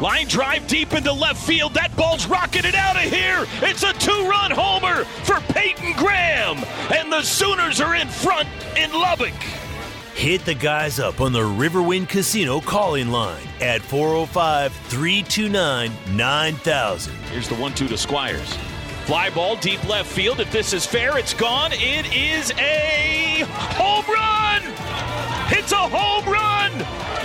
Line drive deep into left field. That ball's rocketed out of here. It's a two run homer for Peyton Graham. And the Sooners are in front in Lubbock. Hit the guys up on the Riverwind Casino calling line at 405 329 9000. Here's the 1 2 to Squires. Fly ball deep left field. If this is fair, it's gone. It is a home run! It's a home run!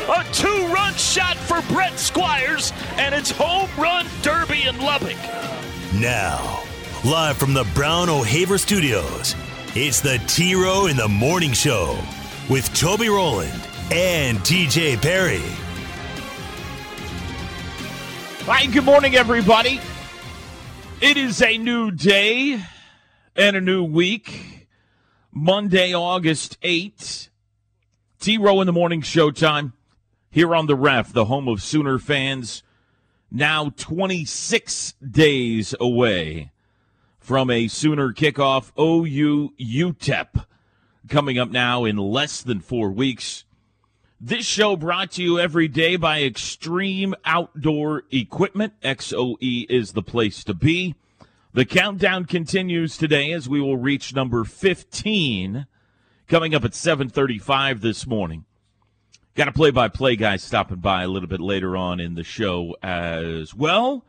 A two run shot for Brett Squires, and it's home run derby in Lubbock. Now, live from the Brown O'Haver Studios, it's the T Row in the Morning Show with Toby Rowland and TJ Perry. Hi, good morning, everybody. It is a new day and a new week. Monday, August 8th. T Row in the Morning Showtime here on the ref, the home of Sooner fans. Now 26 days away from a Sooner kickoff. OU UTEP coming up now in less than four weeks. This show brought to you every day by Extreme Outdoor Equipment. XOE is the place to be. The countdown continues today as we will reach number 15 coming up at 7:35 this morning. Got a play-by-play guy stopping by a little bit later on in the show as well.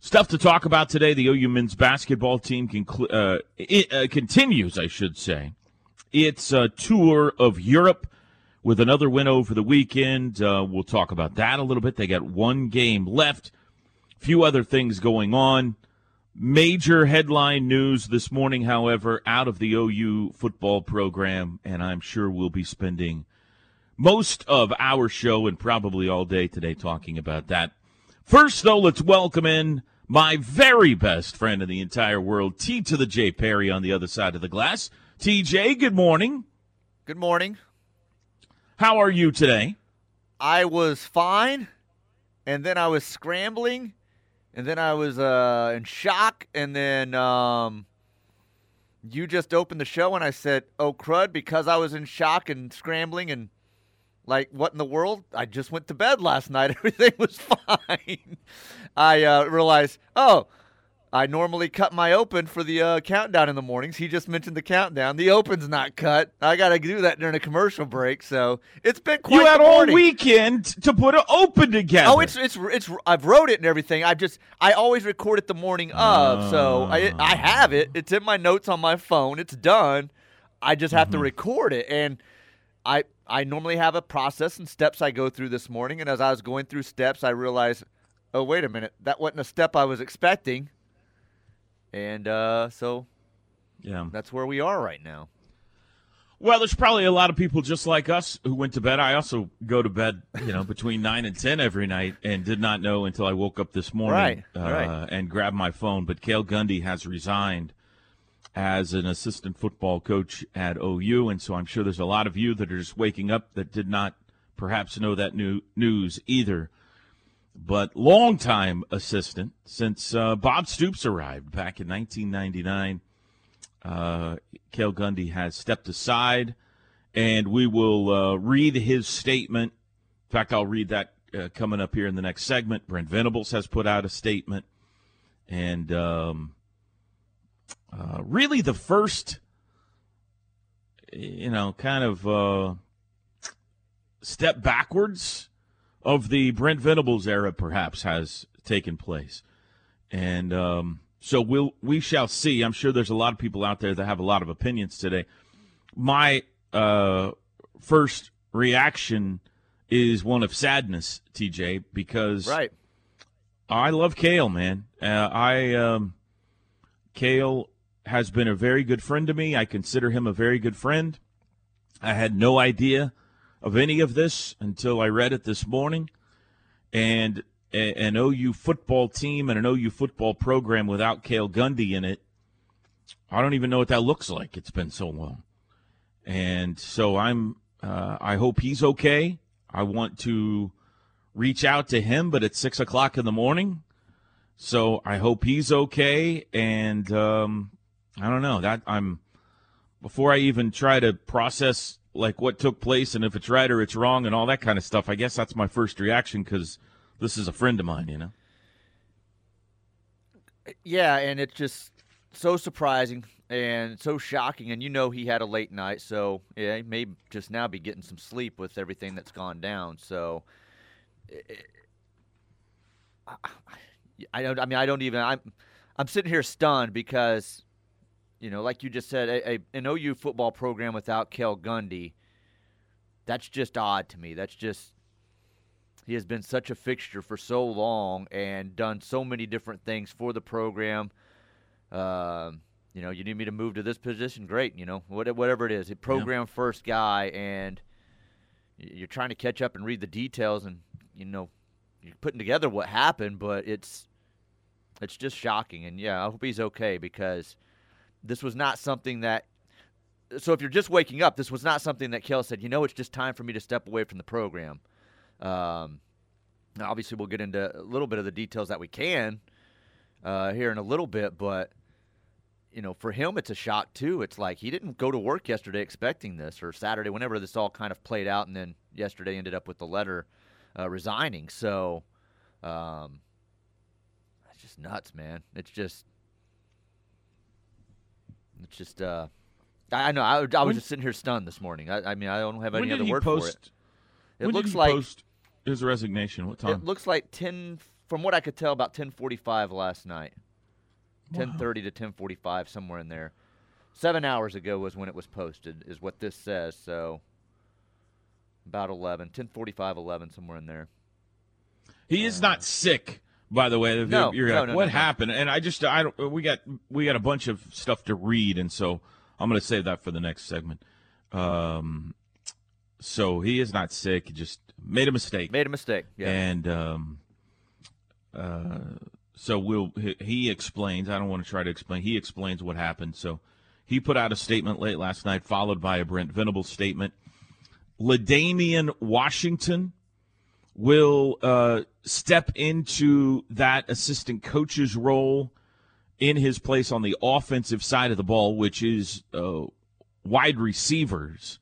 Stuff to talk about today. The OU men's basketball team conclu- uh, it, uh, continues, I should say, its uh, tour of Europe with another win over the weekend. Uh, we'll talk about that a little bit. They got one game left. a Few other things going on. Major headline news this morning, however, out of the OU football program, and I'm sure we'll be spending most of our show and probably all day today talking about that. First, though, let's welcome in my very best friend in the entire world, T to the J Perry on the other side of the glass. TJ, good morning. Good morning. How are you today? I was fine, and then I was scrambling, and then I was uh, in shock, and then um, you just opened the show, and I said, "Oh crud!" Because I was in shock and scrambling, and like, what in the world? I just went to bed last night. Everything was fine. I uh, realized, oh, I normally cut my open for the uh, countdown in the mornings. He just mentioned the countdown. The open's not cut. I got to do that during a commercial break. So it's been quite. A while. You had all weekend to put an open together. Oh, it's it's it's. I've wrote it and everything. I just I always record it the morning of, so I I have it. It's in my notes on my phone. It's done. I just have to record it, and I I normally have a process and steps I go through this morning. And as I was going through steps, I realized, oh wait a minute, that wasn't a step I was expecting, and uh, so yeah. that's where we are right now. Well, there's probably a lot of people just like us who went to bed. I also go to bed, you know, between nine and ten every night, and did not know until I woke up this morning Right, uh, right. and grabbed my phone. But Cale Gundy has resigned as an assistant football coach at OU, and so I'm sure there's a lot of you that are just waking up that did not perhaps know that new news either. But longtime assistant since uh, Bob Stoops arrived back in 1999 uh, Gundy has stepped aside, and we will uh, read his statement. In fact, I'll read that uh, coming up here in the next segment. Brent Venables has put out a statement, and um, uh, really the first, you know, kind of uh, step backwards of the Brent Venables era, perhaps, has taken place, and. Um, so we'll we shall see. I'm sure there's a lot of people out there that have a lot of opinions today. My uh, first reaction is one of sadness, TJ, because Right. I love Cale, man. Uh, I um, Cale has been a very good friend to me. I consider him a very good friend. I had no idea of any of this until I read it this morning, and an OU football team and an OU football program without Cale Gundy in it, I don't even know what that looks like. It's been so long, and so I'm. Uh, I hope he's okay. I want to reach out to him, but it's six o'clock in the morning, so I hope he's okay. And um, I don't know that I'm before I even try to process like what took place and if it's right or it's wrong and all that kind of stuff. I guess that's my first reaction because this is a friend of mine, you know. Yeah, and it's just so surprising and so shocking. And you know he had a late night, so yeah, he may just now be getting some sleep with everything that's gone down. So. I don't. I mean, I don't even. I'm. I'm sitting here stunned because, you know, like you just said, a, a, an OU football program without Cale Gundy. That's just odd to me. That's just. He has been such a fixture for so long and done so many different things for the program. Um, you know, you need me to move to this position, great. You know, whatever it is, a program yeah. first guy, and you're trying to catch up and read the details, and you know, you're putting together what happened, but it's it's just shocking. And yeah, I hope he's okay because this was not something that. So if you're just waking up, this was not something that Cale said. You know, it's just time for me to step away from the program. Um, obviously, we'll get into a little bit of the details that we can uh, here in a little bit, but you know, for him, it's a shock too. It's like he didn't go to work yesterday expecting this, or Saturday, whenever this all kind of played out, and then yesterday ended up with the letter uh, resigning. So, um, it's just nuts, man. It's just, it's just. Uh, I, I know. I, I was just sitting here stunned this morning. I, I mean, I don't have any other word post, for it. It when looks did he like post his resignation. What time? It looks like ten. From what I could tell, about ten forty-five last night. Ten thirty to ten forty-five, somewhere in there. Seven hours ago was when it was posted, is what this says. So about 11, 10:45, 11, somewhere in there. He is not sick, by the way. No, You're no, like, no, what happened? And I just, I don't. We got, we got a bunch of stuff to read, and so I'm going to save that for the next segment. Um, so he is not sick. He just made a mistake. Made a mistake. Yeah. And um, uh, so we'll. He, explains. I don't want to try to explain. He explains what happened. So he put out a statement late last night, followed by a Brent Venables statement. L'Damian Washington will uh, step into that assistant coach's role in his place on the offensive side of the ball, which is uh, wide receivers.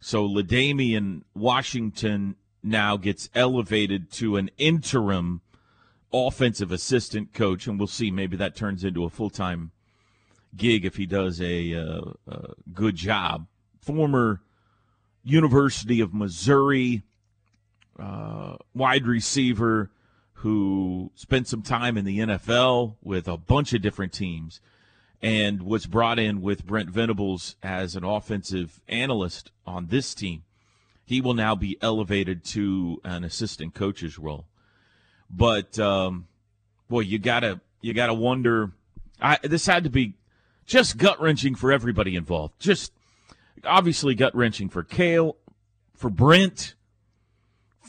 So L'Damian Washington now gets elevated to an interim offensive assistant coach, and we'll see. Maybe that turns into a full time gig if he does a, uh, a good job. Former University of Missouri uh, wide receiver who spent some time in the NFL with a bunch of different teams and was brought in with Brent Venables as an offensive analyst on this team. He will now be elevated to an assistant coach's role. But um, boy, you gotta you gotta wonder. I, this had to be just gut wrenching for everybody involved. Just obviously gut wrenching for Cale, for Brent,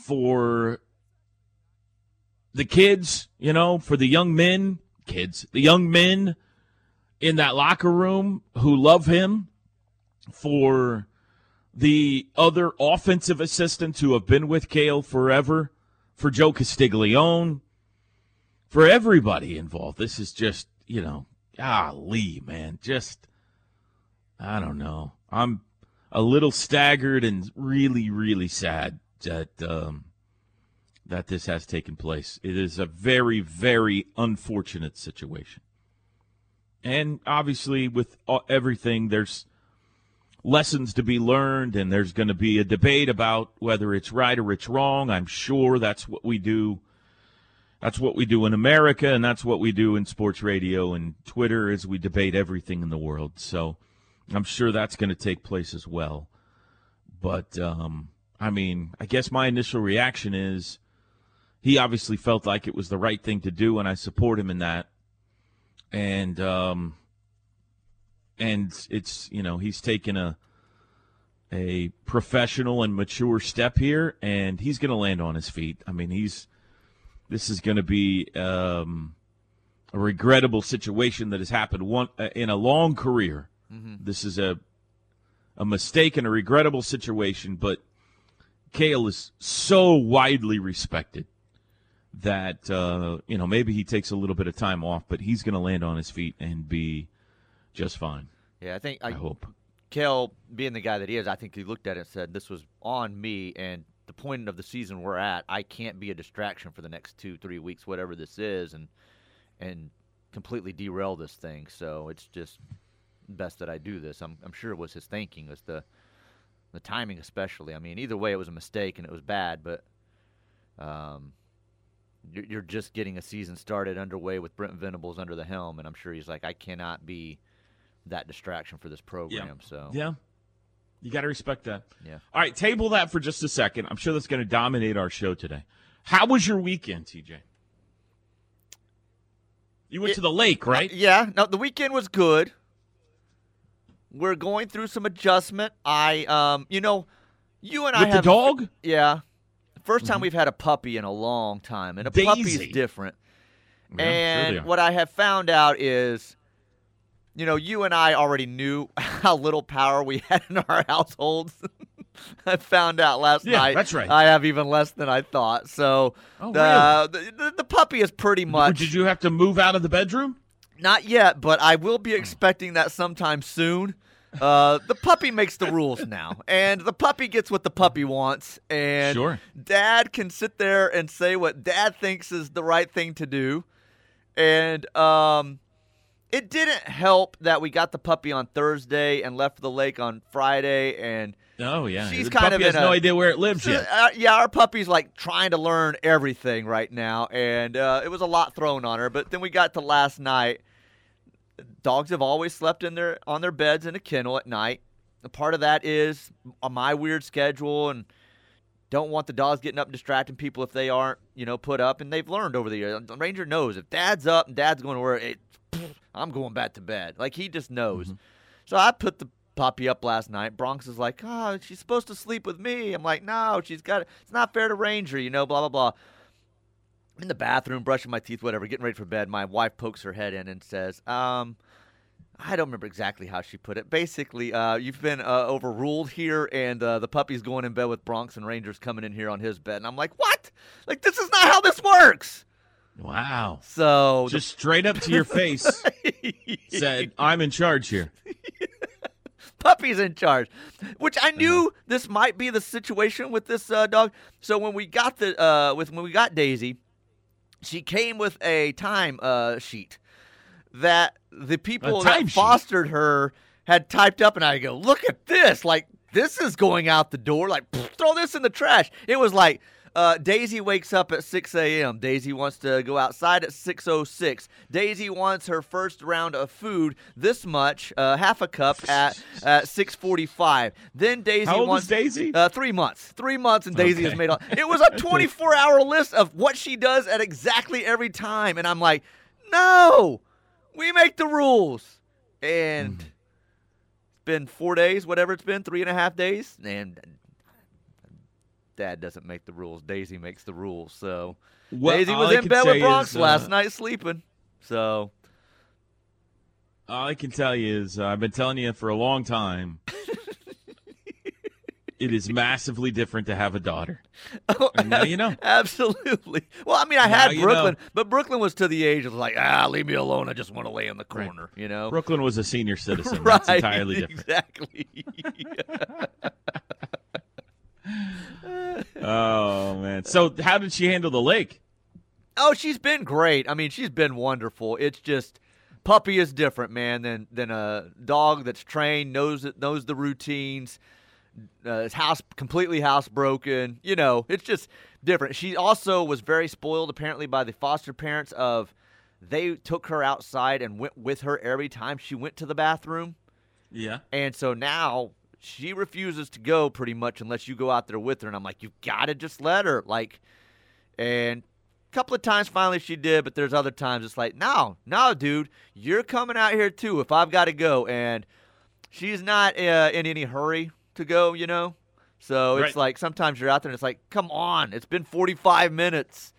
for the kids, you know, for the young men, kids, the young men in that locker room who love him, for the other offensive assistants who have been with Cale forever, for Joe Castiglione, for everybody involved. This is just, you know, golly, man, just I don't know. I'm a little staggered and really, really sad that um, that this has taken place. It is a very, very unfortunate situation, and obviously, with everything, there's lessons to be learned, and there's going to be a debate about whether it's right or it's wrong. I'm sure that's what we do. That's what we do in America, and that's what we do in sports radio and Twitter, is we debate everything in the world. So I'm sure that's going to take place as well. But um, I mean, I guess my initial reaction is he obviously felt like it was the right thing to do, and I support him in that. And um, and it's you know he's taken a a professional and mature step here, and he's going to land on his feet. I mean, he's this is going to be um, a regrettable situation that has happened one uh, in a long career. This is a a mistake and a regrettable situation, but Cale is so widely respected that uh, you know maybe he takes a little bit of time off, but he's going to land on his feet and be just fine. Yeah, I think I, I, hope. Kale, being the guy that he is, I think he looked at it and said, "This was on me." And the point of the season we're at, I can't be a distraction for the next two, three weeks, whatever this is, and and completely derail this thing. So it's just best that I do this. I'm I'm sure it was his thinking, was the the timing especially. I mean, either way, it was a mistake and it was bad, but um, you're, you're just getting a season started underway with Brent Venables under the helm, and I'm sure he's like, I cannot be that distraction for this program. So Yeah, you got to respect that. Yeah. All right, table that for just a second. I'm sure that's going to dominate our show today. How was your weekend, TJ? You went It- to the lake, right? Yeah. No, the weekend was good. We're going through some adjustment. I, um, you know, you and I With the dog? Yeah. 1st time we've had a puppy in a long time, and a puppy's Daisy. different. Yeah, and are. what I have found out is, you know, you and I already knew how little power we had in our households. I found out last Yeah, night. that's right. I have even less than I thought. So Oh, the, the, the the puppy is pretty much Did you have to move out of the bedroom? not yet, but I will be expecting that sometime soon. Uh, the puppy makes the rules now, and the puppy gets what the puppy wants. And Sure. dad can sit there and say what dad thinks is the right thing to do. And um, it didn't help that we got the puppy on Thursday and left for the lake on Friday. And Oh yeah, She's the kind puppy of has in no idea where it lives so, yet. uh, yeah, our puppy's like trying to learn everything right now, and uh, it was a lot thrown on her. But then we got to last night. Dogs have always slept in their on their beds in a kennel at night. A part of that is on my weird schedule, and don't want the dogs getting up and distracting people if they aren't, you know, put up. And they've learned over the years. The Ranger knows if Dad's up and Dad's going to work, it, I'm going back to bed. Like he just knows. Mm-hmm. So I put the puppy up last night. Bronx is like, oh, she's supposed to sleep with me. I'm like, no, she's got. It's not fair to Ranger, you know. Blah blah blah. In the bathroom, brushing my teeth, whatever, getting ready for bed. My wife pokes her head in and says, um. I don't remember exactly how she put it. Basically, uh, you've been uh, overruled here, and uh, the puppy's going in bed with Bronx, and Ranger's coming in here on his bed. And I'm like, what? Like, this is not how this works. Wow, So, just straight up to your face said, "I'm in charge here." puppy's in charge which i knew this might be the situation with this uh, dog so when we got the uh, with when we got daisy she came with a time uh, sheet that the people that sheet? fostered her had typed up and i go look at this. Like this is going out the door. Like throw this in the trash. It was like uh, Daisy wakes up at 6 a.m. Daisy wants to go outside at 6:06. Daisy wants her first round of food, this much, uh, half a cup at at 6:45. Then Daisy How old wants is Daisy? Uh, three months. Three months, and Daisy has Okay. made all. It was a 24-hour list of what she does at exactly every time, and I'm like, no, we make the rules. And Mm-hmm. it's been four days, whatever it's been, three and a half days, and Dad doesn't make the rules. Daisy makes the rules. So Well, Daisy was in bed with Bronx is, uh, last night sleeping. So All I can tell you is uh, I've been telling you for a long time. it is massively different to have a daughter. And now you know. Absolutely. Well, I mean, I Now had Brooklyn, know. but Brooklyn was to the age of like, ah, leave me alone. I just want to lay in the corner, you know? Brooklyn was a senior citizen. right. That's entirely different. Exactly. Oh man. So how did she handle the lake? oh, she's been great. I mean, she's been wonderful. It's just puppy is different, man, than than a dog that's trained, knows it, knows the routines. Uh, his house completely housebroken. You know, it's just different. She also was very spoiled, apparently, by the foster parents. Of they took her outside and went with her every time she went to the bathroom. Yeah. And so now she refuses to go pretty much unless you go out there with her. And I'm like, you gotta just let her. Like, and a couple of times finally she did, but there's other times it's like, no, no, dude, you're coming out here too if I've got to go. And she's not uh, in any hurry to go, you know. So it's Right. like sometimes you're out there and it's like, come on, it's been 45 minutes.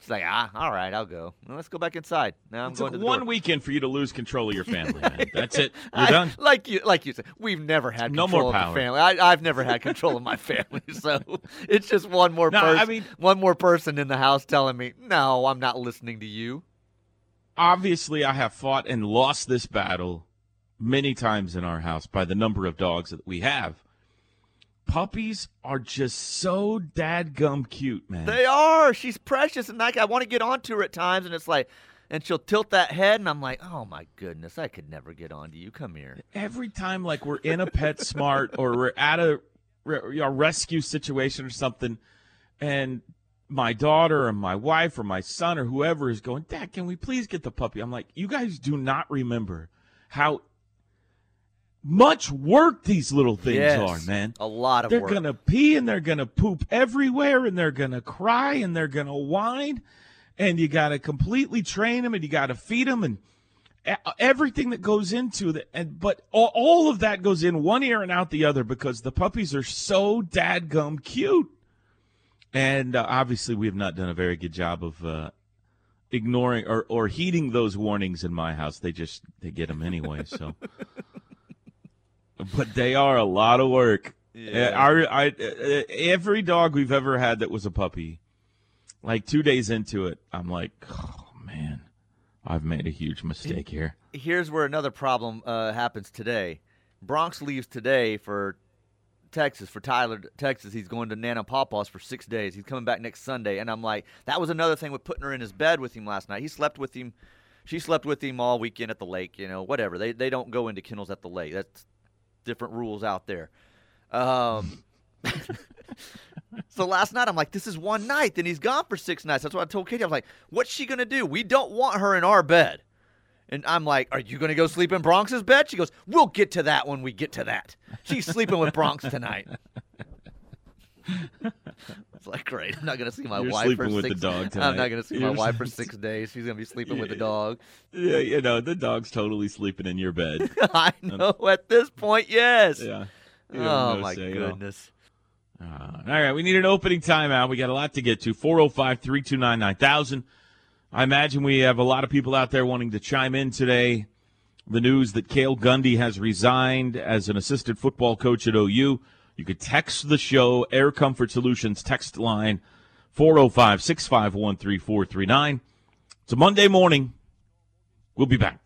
She's like, ah, all right, I'll go. Well, let's go back inside. Now I'm It going to the one door. weekend for you to lose control of your family. Man. That's it. You're I- done. Like you, like you said, we've never had No more of power. the family. I, I've never had control of my family, so it's just one more No, person. I mean- one more person in the house telling me, "No, I'm not listening to you." Obviously, I have fought and lost this battle many times in our house by the number of dogs that we have. Puppies are just so dadgum cute, man. They are. She's precious, and like I want to get onto her at times, and it's like, and she'll tilt that head, and I'm like, "Oh my goodness, I could never get onto you. Come here." every time like we're in a pet smart or we're at a, a rescue situation or something and my daughter or my wife or my son or whoever is going dad can we please get the puppy i'm like you guys do not remember how much work these little things Yes. are man A lot of work. they're work. gonna pee and they're gonna poop everywhere and they're gonna cry and they're gonna whine and you gotta completely train them and you gotta feed them and everything that goes into it and but all, all of that goes in one ear and out the other because the puppies are so dadgum cute and uh, obviously we have not done a very good job of uh, ignoring or, or heeding those warnings in my house they just they get them anyway so but they are a lot of work Yeah. uh, Our, I, uh, every dog we've ever had that was a puppy, like two days into it, I'm like, oh man, I've made a huge mistake here. Here's where another problem uh, happens today. Bronx leaves today for Texas for Tyler, Texas. He's going to Nana Papa's for six days. He's coming back next Sunday, and I'm like, that was another thing with putting her in his bed with him last night. He slept with him. She slept with him all weekend at the lake. You know, whatever. They they don't go into kennels at the lake. That's different rules out there. Um, so last night I'm like, this is one night. Then he's gone for six nights. That's what I told Katie. I was like, what's she gonna do? We don't want her in our bed. And I'm like, are you gonna go sleep in Bronx's bed? She goes, we'll get to that when we get to that. She's sleeping with Bronx tonight. It's like great. I'm not gonna see my You're wife for sleeping with the six. dog I'm not gonna see my You're- wife for six days. She's gonna be sleeping with the dog. Yeah, you know, the dog's totally sleeping in your bed. I know. At this point, yes. Yeah. Oh my say at all. goodness. Uh, all right, we need an opening timeout. We got a lot to get to. 405 329 9000. I imagine we have a lot of people out there wanting to chime in today. The news that Cale Gundy has resigned as an assistant football coach at OU. You could text the show, Air Comfort Solutions text line 405 651 3439. It's a Monday morning. We'll be back.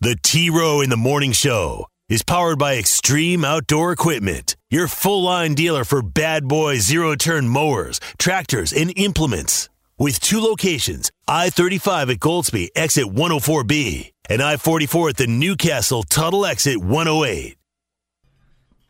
The T Row in the Morning Show is powered by Extreme Outdoor Equipment, your full line dealer for bad boy zero turn mowers, tractors, and implements. With two locations I 35 at Goldsby, exit 104B, and I 44 at the Newcastle Tuttle exit 108.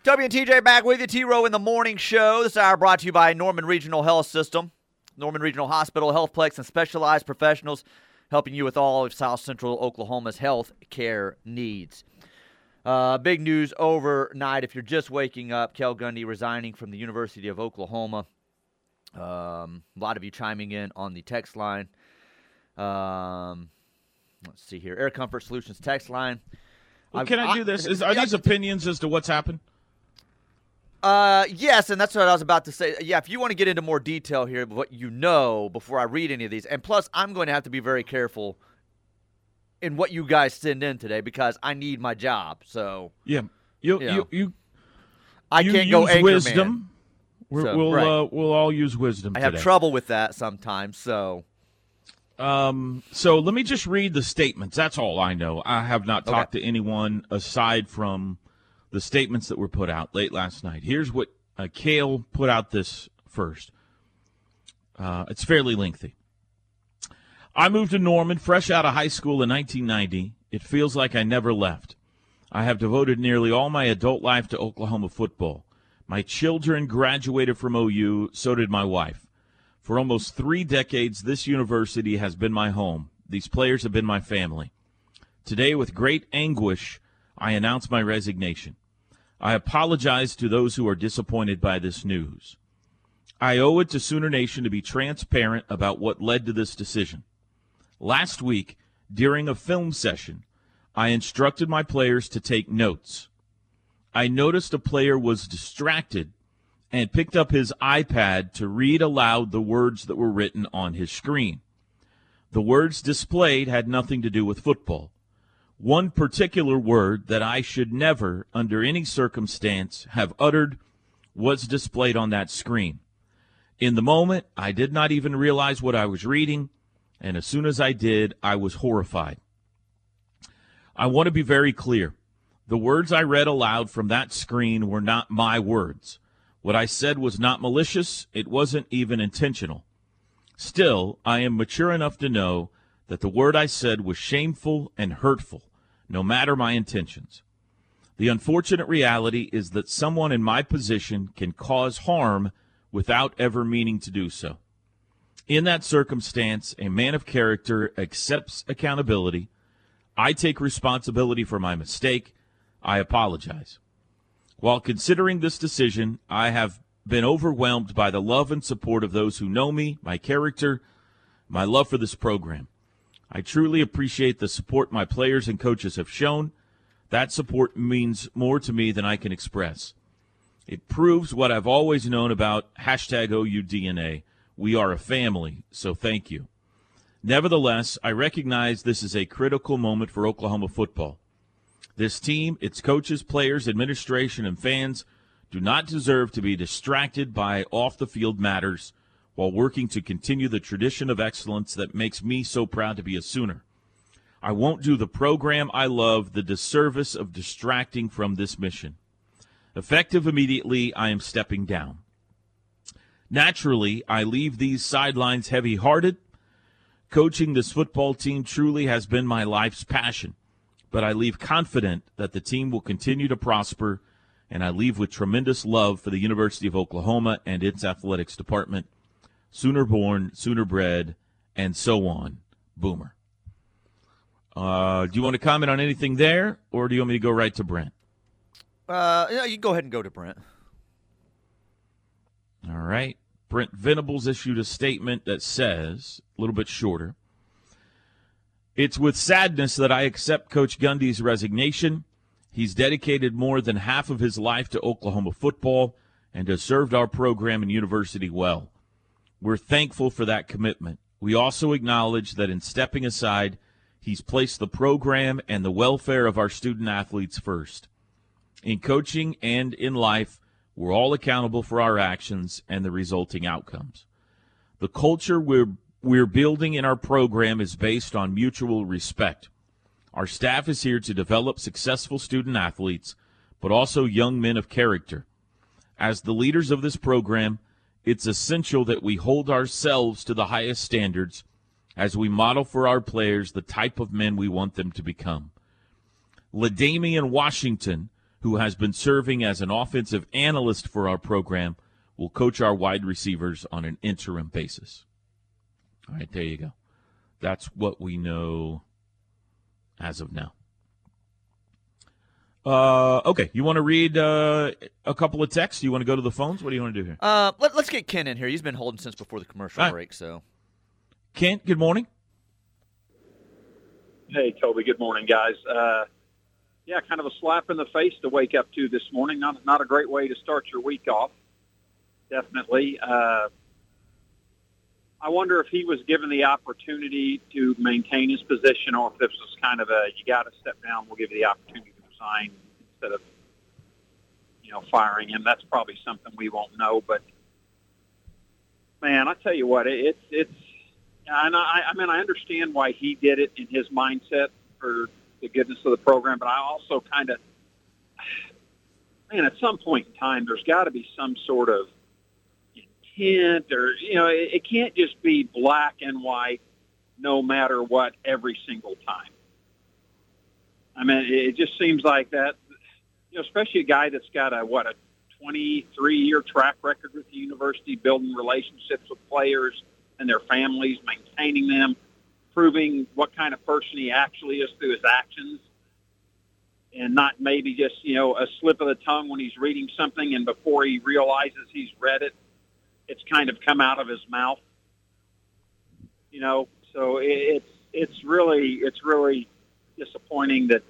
W and TJ back with you. T Row in the morning show. This hour brought to you by Norman Regional Health System, Norman Regional Hospital, Healthplex, and specialized professionals helping you with all of South Central Oklahoma's health care needs. Uh, big news overnight. If you're just waking up, Cale Gundy resigning from the University of Oklahoma. Um, a lot of you chiming in on the text line. Um, let's see here. Air Comfort Solutions text line. Well, can I do this? Is, are these opinions as to what's happened? Uh, yes, and that's what I was about to say. Yeah, if you want to get into more detail here, what you know before I read any of these, and plus, I'm going to have to be very careful in what you guys send in today because I need my job. So Yeah. You, Yeah. you, you, I you can't use go wisdom. So, we'll right. uh, we'll all use wisdom I have trouble with that sometimes. So Um, so let me just read the statements. That's all I know. I have not Okay. talked to anyone aside from the statements that were put out late last night. Here's what uh, Cale put out this first. Uh, it's fairly lengthy. I moved to Norman fresh out of high school in 1990. It feels like I never left. I have devoted nearly all my adult life to Oklahoma football. My children graduated from OU, so did my wife. For almost three decades, this university has been my home. These players have been my family. Today, with great anguish, I announce my resignation. I apologize to those who are disappointed by this news. I owe it to Sooner Nation to be transparent about what led to this decision. Last week, during a film session, I instructed my players to take notes. I noticed a player was distracted and picked up his iPad to read aloud the words that were written on his screen. The words displayed had nothing to do with football. One particular word that I should never, under any circumstance, have uttered was displayed on that screen. In the moment, I did not even realize what I was reading, and as soon as I did, I was horrified. I want to be very clear. The words I read aloud from that screen were not my words. What I said was not malicious, it wasn't even intentional. Still, I am mature enough to know that the word I said was shameful and hurtful, no matter my intentions. The unfortunate reality is that someone in my position can cause harm without ever meaning to do so. In that circumstance, a man of character accepts accountability. I take responsibility for my mistake. I apologize. While considering this decision, I have been overwhelmed by the love and support of those who know me, my character, my love for this program. I truly appreciate the support my players and coaches have shown. That support means more to me than I can express. It proves what I've always known about hashtag OUDNA. We are a family, so thank you. Nevertheless, I recognize this is a critical moment for Oklahoma football. This team, its coaches, players, administration, and fans – do not deserve to be distracted by off the field matters while working to continue the tradition of excellence that makes me so proud to be a Sooner. I won't do the program I love the disservice of distracting from this mission. Effective immediately, I am stepping down. Naturally, I leave these sidelines heavy hearted. Coaching this football team truly has been my life's passion, but I leave confident that the team will continue to prosper and I leave with tremendous love for the University of Oklahoma and its athletics department. Sooner born, sooner bred, and so on. Boomer. Uh, do you want to comment on anything there, or do you want me to go right to Brent? Uh, yeah, you go ahead and go to Brent. All right. Brent Venables issued a statement that says, a little bit shorter, it's with sadness that I accept Coach Gundy's resignation. He's dedicated more than half of his life to Oklahoma football and has served our program and university well. We're thankful for that commitment. We also acknowledge that in stepping aside, he's placed the program and the welfare of our student athletes first. In coaching and in life, we're all accountable for our actions and the resulting outcomes. The culture we're, we're building in our program is based on mutual respect. Our staff is here to develop successful student athletes, but also young men of character. As the leaders of this program, it's essential that we hold ourselves to the highest standards as we model for our players the type of men we want them to become. L'Damian Washington, who has been serving as an offensive analyst for our program, will coach our wide receivers on an interim basis. All right, there you go. That's what we know as of now. Uh, okay, you want to read uh, a couple of texts? You want to go to the phones? What do you want to do here? Uh, let, us get Ken in here. He's been holding since before the commercial right. break. So, Kent, good morning. Hey, Toby. Good morning, guys. Uh, yeah, kind of a slap in the face to wake up to this morning. Not not a great way to start your week off. Definitely. Uh, I wonder if he was given the opportunity to maintain his position, or if this was kind of a you got to step down. We'll give you the opportunity to resign instead of you know firing him. That's probably something we won't know. But man, I tell you what, it's it's. And I, I mean, I understand why he did it in his mindset for the goodness of the program, but I also kind of, man, at some point in time, there's got to be some sort of hint or you know it, it can't just be black and white no matter what every single time i mean it just seems like that you know especially a guy that's got a what a 23 year track record with the university building relationships with players and their families maintaining them proving what kind of person he actually is through his actions and not maybe just you know a slip of the tongue when he's reading something and before he realizes he's read it it's kind of come out of his mouth. You know, so it's it's really it's really disappointing that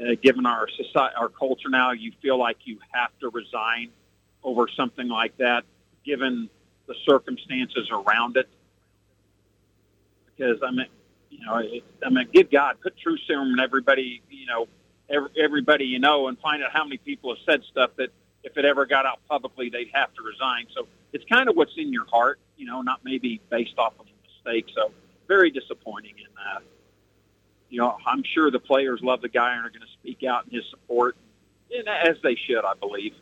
uh, given our society, our culture now, you feel like you have to resign over something like that, given the circumstances around it. Because I mean, you know, it, I mean, give God, put truth serum in everybody, you know, every, everybody you know, and find out how many people have said stuff that if it ever got out publicly, they'd have to resign. So it's kind of what's in your heart, you know, not maybe based off of a mistake. So very disappointing. And, uh, you know, I'm sure the players love the guy and are going to speak out in his support, and as they should, I believe.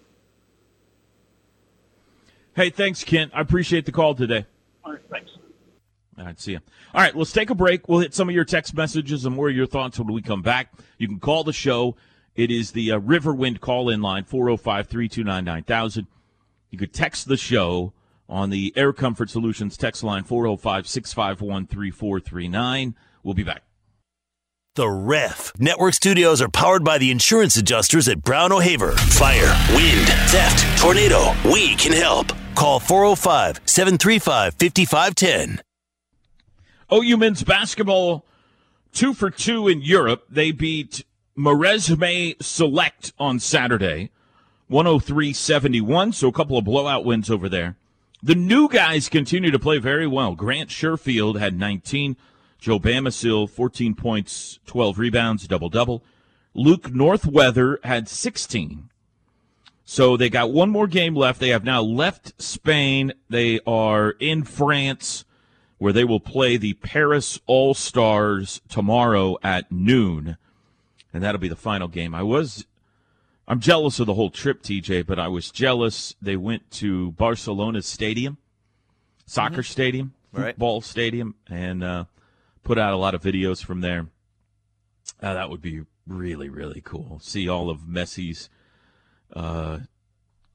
Hey, thanks, Kent. I appreciate the call today. All right, thanks. All right, see you. All right, let's take a break. We'll hit some of your text messages and more of your thoughts when we come back. You can call the show. It is the uh, Riverwind call in line, 405 329 9000. You could text the show on the Air Comfort Solutions text line, 405 651 3439. We'll be back. The Ref. Network studios are powered by the insurance adjusters at Brown O'Haver. Fire, wind, theft, tornado. We can help. Call 405 735 5510. OU men's basketball, two for two in Europe. They beat Maresme Select on Saturday, 103 71. So a couple of blowout wins over there. The new guys continue to play very well. Grant Sherfield had 19. Joe Bamisile, 14 points, 12 rebounds, double double. Luke Northweather had 16. So they got one more game left. They have now left Spain. They are in France, where they will play the Paris All Stars tomorrow at noon. And that'll be the final game. I was, I'm jealous of the whole trip, TJ, but I was jealous. They went to Barcelona's stadium, soccer stadium, Right. football stadium, and, uh, put out a lot of videos from there. Uh, that would be really, really cool. See all of Messi's uh,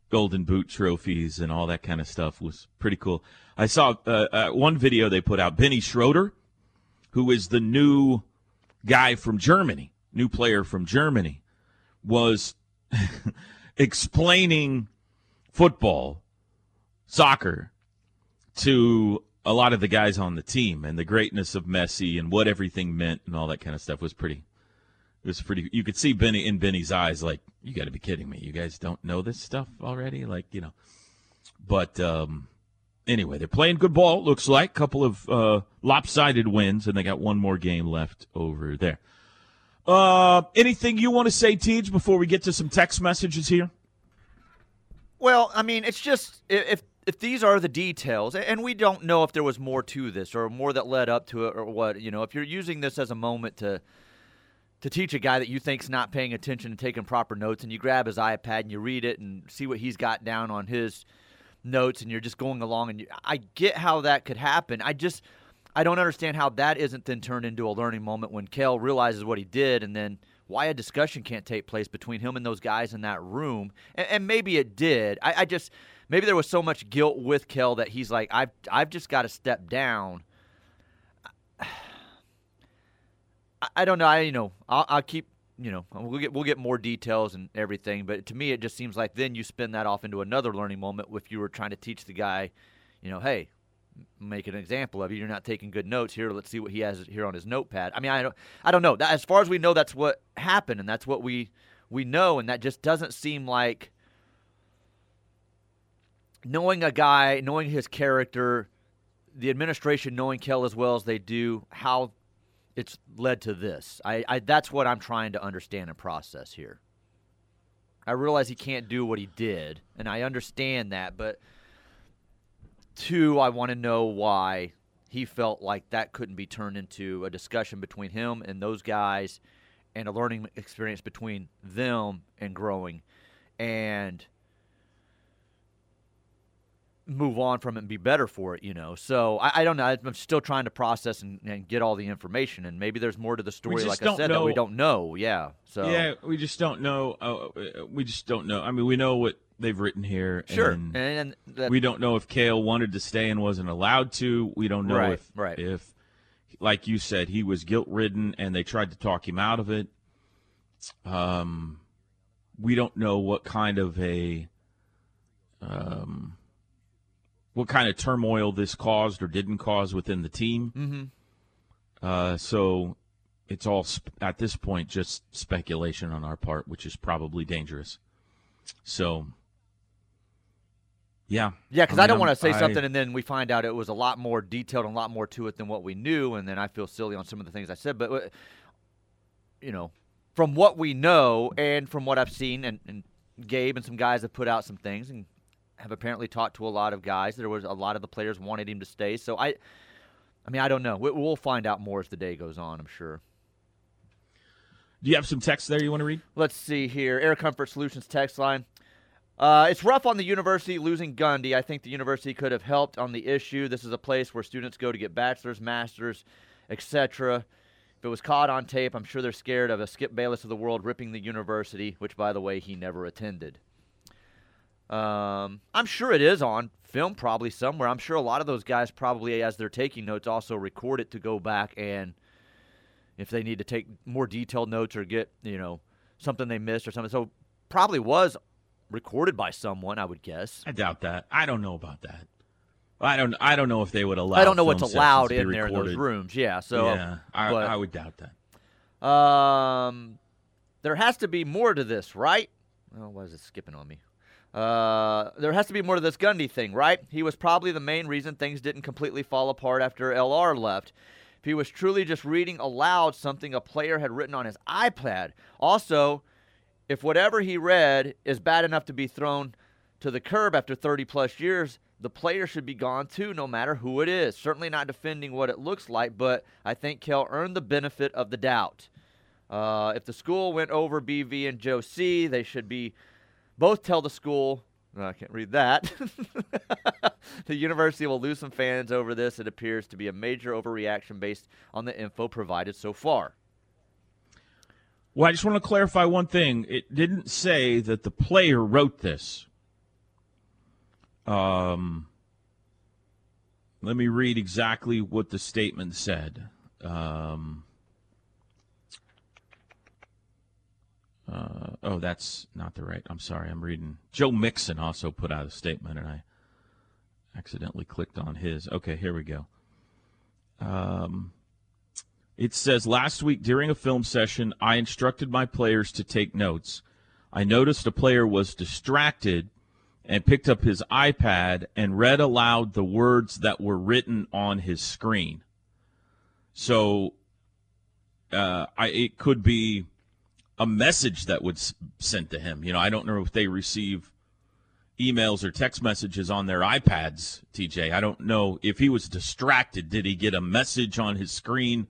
golden boot trophies and all that kind of stuff was pretty cool. I saw uh, uh, one video they put out. Benny Schroeder, who is the new guy from Germany, new player from Germany, was explaining football, soccer, to a lot of the guys on the team and the greatness of Messi and what everything meant and all that kind of stuff was pretty. It was pretty. You could see Benny in Benny's eyes, like you got to be kidding me. You guys don't know this stuff already, like you know. But um, anyway, they're playing good ball. Looks like couple of uh, lopsided wins, and they got one more game left over there. Uh, anything you want to say, Tej, before we get to some text messages here? Well, I mean, it's just if if these are the details, and we don't know if there was more to this or more that led up to it or what, you know, if you're using this as a moment to to teach a guy that you think's not paying attention and taking proper notes, and you grab his iPad and you read it and see what he's got down on his notes, and you're just going along, and you, I get how that could happen. I just I don't understand how that isn't then turned into a learning moment when Cale realizes what he did, and then why a discussion can't take place between him and those guys in that room. And, and maybe it did. I, I just maybe there was so much guilt with Cale that he's like, I've I've just got to step down. I, don't know. I you know I'll, I'll keep you know we'll get we'll get more details and everything. But to me, it just seems like then you spin that off into another learning moment if you were trying to teach the guy, you know, hey, make an example of you. You're not taking good notes here. Let's see what he has here on his notepad. I mean, I don't, I don't know. As far as we know, that's what happened, and that's what we we know, and that just doesn't seem like knowing a guy, knowing his character, the administration knowing Cale as well as they do, how it's led to this. I, I that's what I'm trying to understand and process here. I realize he can't do what he did, and I understand that, but two, I want to know why he felt like that couldn't be turned into a discussion between him and those guys and a learning experience between them and growing and move on from it and be better for it, you know. So I, I don't know. I'm still trying to process and, and get all the information, and maybe there's more to the story, like I said, that we don't know. Yeah. So Yeah, we just don't know. Uh, we just don't know. I mean, we know what they've written here. sure. and And, and that, we don't know if Cale wanted to stay and wasn't allowed to. We don't know Right, if, right. if, like you said, he was guilt ridden and they tried to talk him out of it. Um, we don't know what kind of a, um, what kind of turmoil this caused or didn't cause within the team. Mhm. Uh, so it's all sp- at this point just speculation on our part, which is probably dangerous. So Yeah. Yeah, because I, mean, don't want to say I- something and then we find out it was a lot more detailed and a lot more to it than what we knew, and then I feel silly on some of the things I said. But, uh, you know, from what we know and from what I've seen, and, and Gabe and some guys have put out some things and have apparently talked to a lot of guys. There was a lot of the players wanted him to stay. So I, I mean, I don't know. We, we'll find out more as the day goes on. I'm sure. Do you have some text there you want to read? Let's see here. Air Comfort Solutions text line. Uh, it's rough on the university losing Gundy. I think the university could have helped on the issue. This is a place where students go to get bachelor's, master's, etc. If it was caught on tape, I'm sure they're scared of a Skip Bayless of the world ripping the university, which, by the way, he never attended. Um, I'm sure it is on film, probably somewhere. I'm sure a lot of those guys probably, as they're taking notes, also record it to go back and if they need to take more detailed notes or get you know something they missed or something. So probably was recorded by someone, I would guess. I doubt that. I don't know about that. I don't. I don't know if they would allow. I don't know what's allowed in there in those rooms. Yeah, so yeah, I, but- I would doubt that. Um, there has to be more to this, right? Oh, why is it skipping on me? Uh, there has to be more to this Gundy thing, right? He was probably the main reason things didn't completely fall apart after LR left. If he was truly just reading aloud something a player had written on his iPad. Also, if whatever he read is bad enough to be thrown to the curb after 30 plus years, the player should be gone too, no matter who it is. Certainly not defending what it looks like, but I think Cale earned the benefit of the doubt. Uh, if the school went over BV and Joe C, they should be both tell the school. no, I can't read that. the university will lose some fans over this. It appears to be a major overreaction based on the info provided so far. Well, I just want to clarify one thing. It didn't say that the player wrote this. Um, let me read exactly what the statement said. Um, uh, oh, that's not the right. I'm sorry. I'm reading. Joe Mixon also put out a statement, and I accidentally clicked on his. Okay, here we go. Um, it says last week during a film session, I instructed my players to take notes. I noticed a player was distracted and picked up his iPad and read aloud the words that were written on his screen. So uh, I, it could be a message that was sent to him. You know, I don't know if they receive emails or text messages on their iPads, TJ. I don't know if he was distracted. Did he get a message on his screen?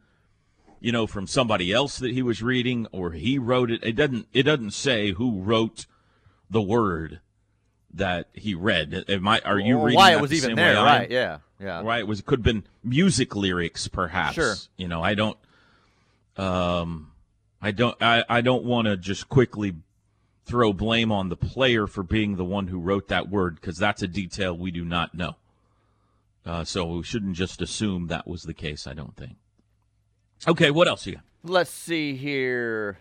you know, from somebody else that he was reading, or he wrote it. It doesn't. It doesn't say who wrote the word that he read. Am I, are you Or reading why it was the even there? way I am? Right? Yeah, yeah. Right. It was. It could have been music lyrics, perhaps. Sure. You know, I don't. Um, I don't. I, I don't want to just quickly throw blame on the player for being the one who wrote that word because that's a detail we do not know. Uh, so we shouldn't just assume that was the case. I don't think. Okay, what else you got? Let's see here.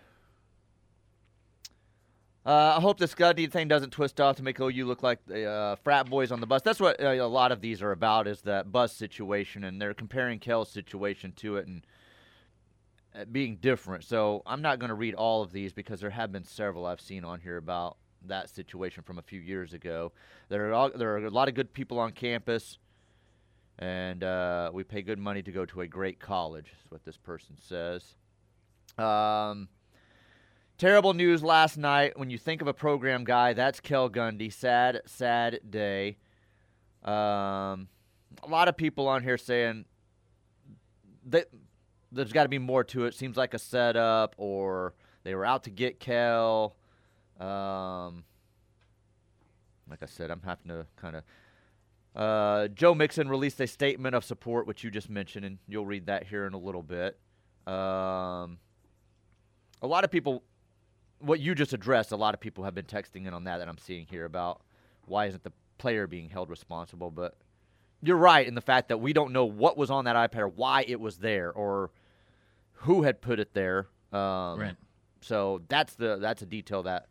Uh, I hope this Gundy thing doesn't twist off to make OU look like the uh, frat boys on the bus. That's what uh, a lot of these are about is that bus situation, and they're comparing Cale's situation to it and being different. So I'm not going to read all of these because there have been several I've seen on here about that situation from a few years ago. There are all, there are a lot of good people on campus, and uh, we pay good money to go to a great college. Is what this person says. Um, terrible news last night. When you think of a program guy, that's Cale Gundy. Sad, sad day. Um, a lot of people on here saying that there's got to be more to it. Seems like a setup, or they were out to get Cale. Um, like I said, I'm having to kind of. Uh, Joe Mixon released a statement of support, which you just mentioned, and you'll read that here in a little bit. Um, a lot of people, what you just addressed, a lot of people have been texting in on that that I'm seeing here about why isn't the player being held responsible. But you're right in the fact that we don't know what was on that iPad or why it was there or who had put it there. Um, Right. So that's the that's a detail that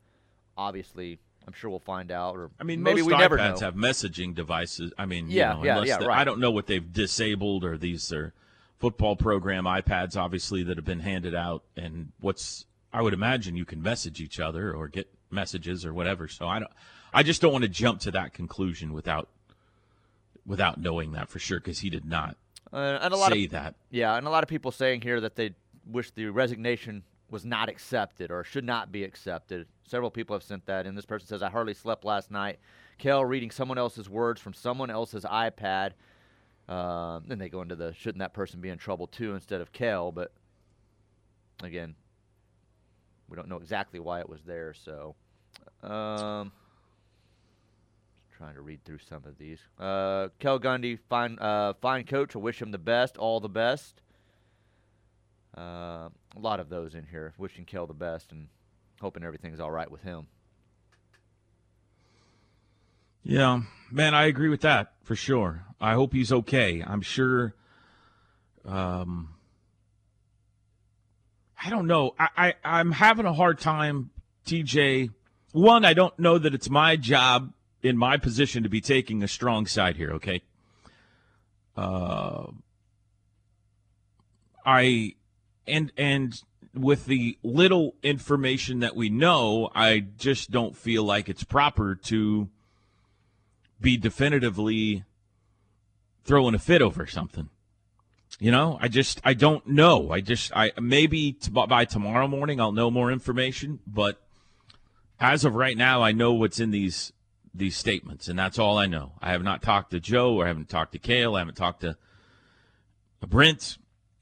obviously I'm sure we'll find out. Or I mean, maybe we never iPads know. have messaging devices. I mean, Yeah, you know, yeah, unless yeah, they- right. I don't know what they've disabled or these are football program iPads, obviously that have been handed out. And what's I would imagine you can message each other or get messages or whatever. So I don't, I just don't want to jump to that conclusion without without knowing that for sure because he did not Uh, and a lot say of that. yeah, and a lot of people saying here that they wish the resignation was not accepted or should not be accepted. Several people have sent that, and this person says, "I hardly slept last night." Cale reading someone else's words from someone else's iPad. Um, then they go into the shouldn't that person be in trouble too instead of Cale, but again, we don't know exactly why it was there. So, um, trying to read through some of these. Uh, Cale Gundy, fine, uh, fine coach. I wish him the best, all the best. Uh, a lot of those in here, wishing Cale the best and hoping everything's all right with him. Yeah, man, I agree with that for sure. I hope he's okay. I'm sure. Um, I don't know. I, I I'm having a hard time, TJ. One, I don't know that it's my job in my position to be taking a strong side here. Okay. Uh, I and and with the little information that we know, I just don't feel like it's proper to be definitively throwing a fit over something. You know, I just I don't know. I just I maybe t- by tomorrow morning I'll know more information, but as of right now I know what's in these these statements and that's all I know. I have not talked to Joe or I haven't talked to Cale, I haven't talked to Brent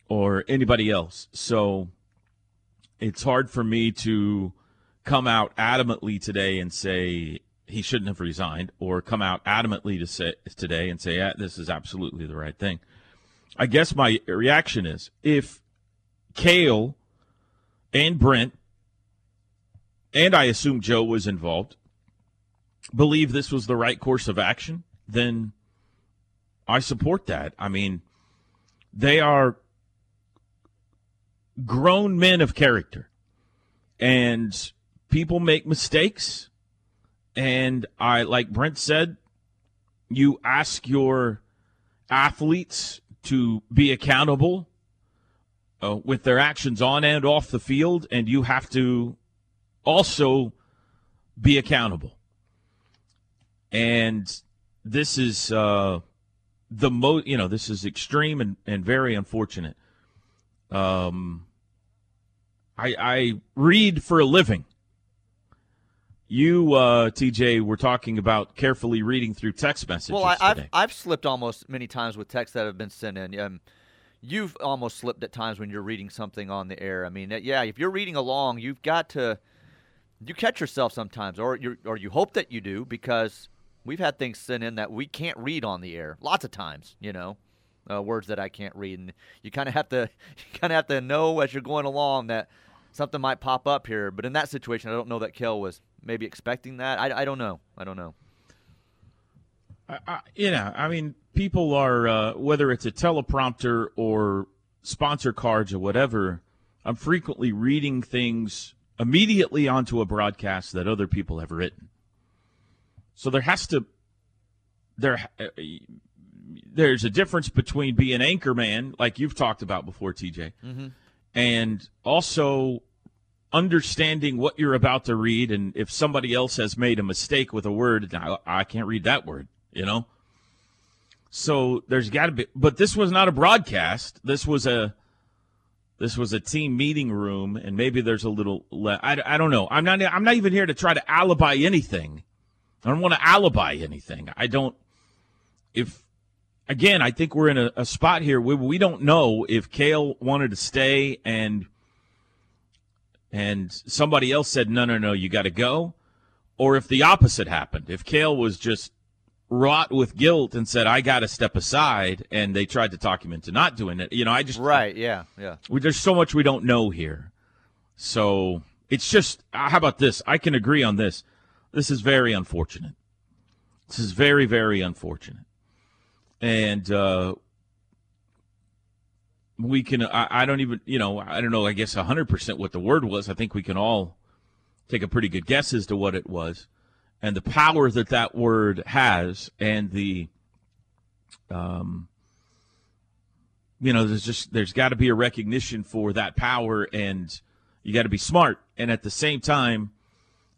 or anybody else. So it's hard for me to come out adamantly today and say he shouldn't have resigned, or come out adamantly to say today and say yeah, this is absolutely the right thing. I guess my reaction is if Cale and Brent and I assume Joe was involved believe this was the right course of action, then I support that. I mean, they are grown men of character. And people make mistakes. And i like brent said you ask your athletes to be accountable uh, with their actions on and off the field. And you have to also be accountable. And this is uh, the most you know this is extreme and, and very unfortunate. Um, I, I read for a living. You, uh, TJ, were talking about carefully reading through text messages. Well, I, I've. I've slipped almost many times with texts that have been sent in. Um, you've almost slipped at times when you're reading something on the air. I mean, yeah, if you're reading along, you've got to you catch yourself sometimes, or you or you hope that you do because we've had things sent in that we can't read on the air lots of times. You know, uh, words that I can't read, and you kind of have to you kind of have to know as you're going along that something might pop up here. But in that situation, I don't know that Cale was maybe expecting that. I, I don't know. I don't know. I, I, you know, I mean, people are uh, whether it's a teleprompter or sponsor cards or whatever. I'm frequently reading things immediately onto a broadcast that other people have written. So there has to there uh, there's a difference between being anchor man, like you've talked about before, TJ, Mm-hmm. and also understanding what you're about to read. And if somebody else has made a mistake with a word, I, I can't read that word, you know? So there's got to be, but this was not a broadcast. This was a, this was a team meeting room, and maybe there's a little. Le- I, I don't know. I'm not. I'm not even here to try to alibi anything. I don't want to alibi anything. I don't. If again, I think we're in a, a spot here where we don't know if Cale wanted to stay and and somebody else said no, no, no, you got to go, or if the opposite happened. If Cale was just wrought with guilt and said I got to step aside, and they tried to talk him into not doing it. You know, I just Right. Yeah. Yeah. we, there's so much we don't know here. So it's just, uh, how about this? I can agree on this. This is very unfortunate. This is very, very unfortunate. And uh, we can, I, I don't even, you know, I don't know, I guess 100% what the word was. I think we can all take a pretty good guess as to what it was and the power that that word has and the, um, you know, there's just there's got to be a recognition for that power, and you got to be smart, and at the same time,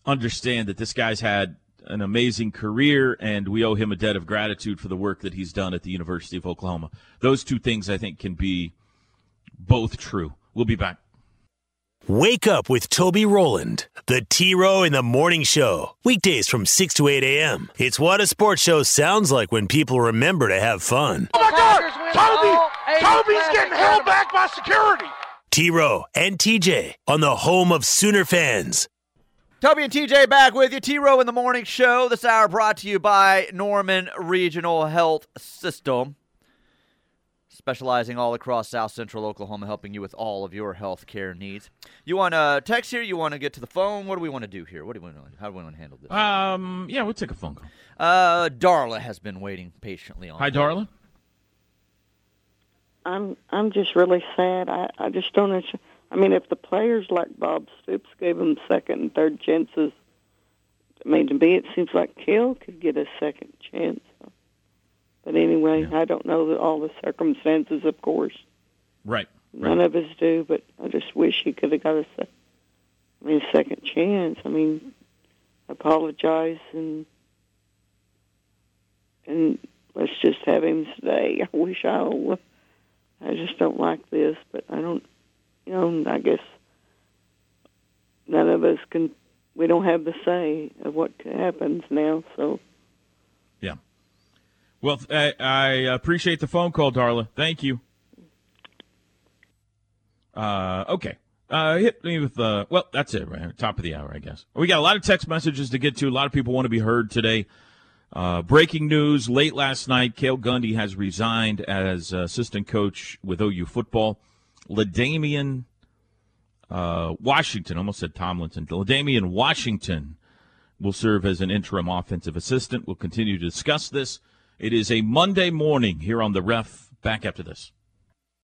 understand that this guy's had an amazing career, and we owe him a debt of gratitude for the work that he's done at the University of Oklahoma. Those two things I think can be both true. We'll be back. Wake up with Toby Rowland, the T Row in the Morning Show. Weekdays from 6 to 8 a.m. It's what a sports show sounds like when people remember to have fun. Oh my God! Toby! Toby's getting held back by security! T Row and TJ on the home of Sooner fans. Toby and TJ back with you. T Row in the Morning Show. This hour brought to you by Norman Regional Health System specializing all across South Central Oklahoma, helping you with all of your health care needs. You want to text here? You want to get to the phone? What do we want to do here? What do we want? How do we want to handle this? Um, yeah, we'll take a phone call. Uh, Darla has been waiting patiently on. Hi, Darla. I'm I'm just really sad. I I just don't. understand. I mean, if the players like Bob Stoops gave them second and third chances, I mean, to me it seems like Cale could get a second chance. But anyway, Yeah. I don't know all the circumstances, of course. Right. None right. of us do, but I just wish he could have got a, se- I mean, a second chance. I mean, apologize and and let's just have him stay. I wish I. I just don't like this, but I don't, you know, I guess none of us can. We don't have the say of what happens now, so. Well, I, I appreciate the phone call, Darla. Thank you. Uh, okay. Uh, hit me with uh, well, that's it, right? Top of the hour, I guess. We got a lot of text messages to get to. A lot of people want to be heard today. Uh, breaking news late last night: Cale Gundy has resigned as assistant coach with OU football. L'Damian uh, Washington, almost said Tomlinson. L'Damian Washington will serve as an interim offensive assistant. We'll continue to discuss this. It is a Monday morning here on the Ref. Back after this.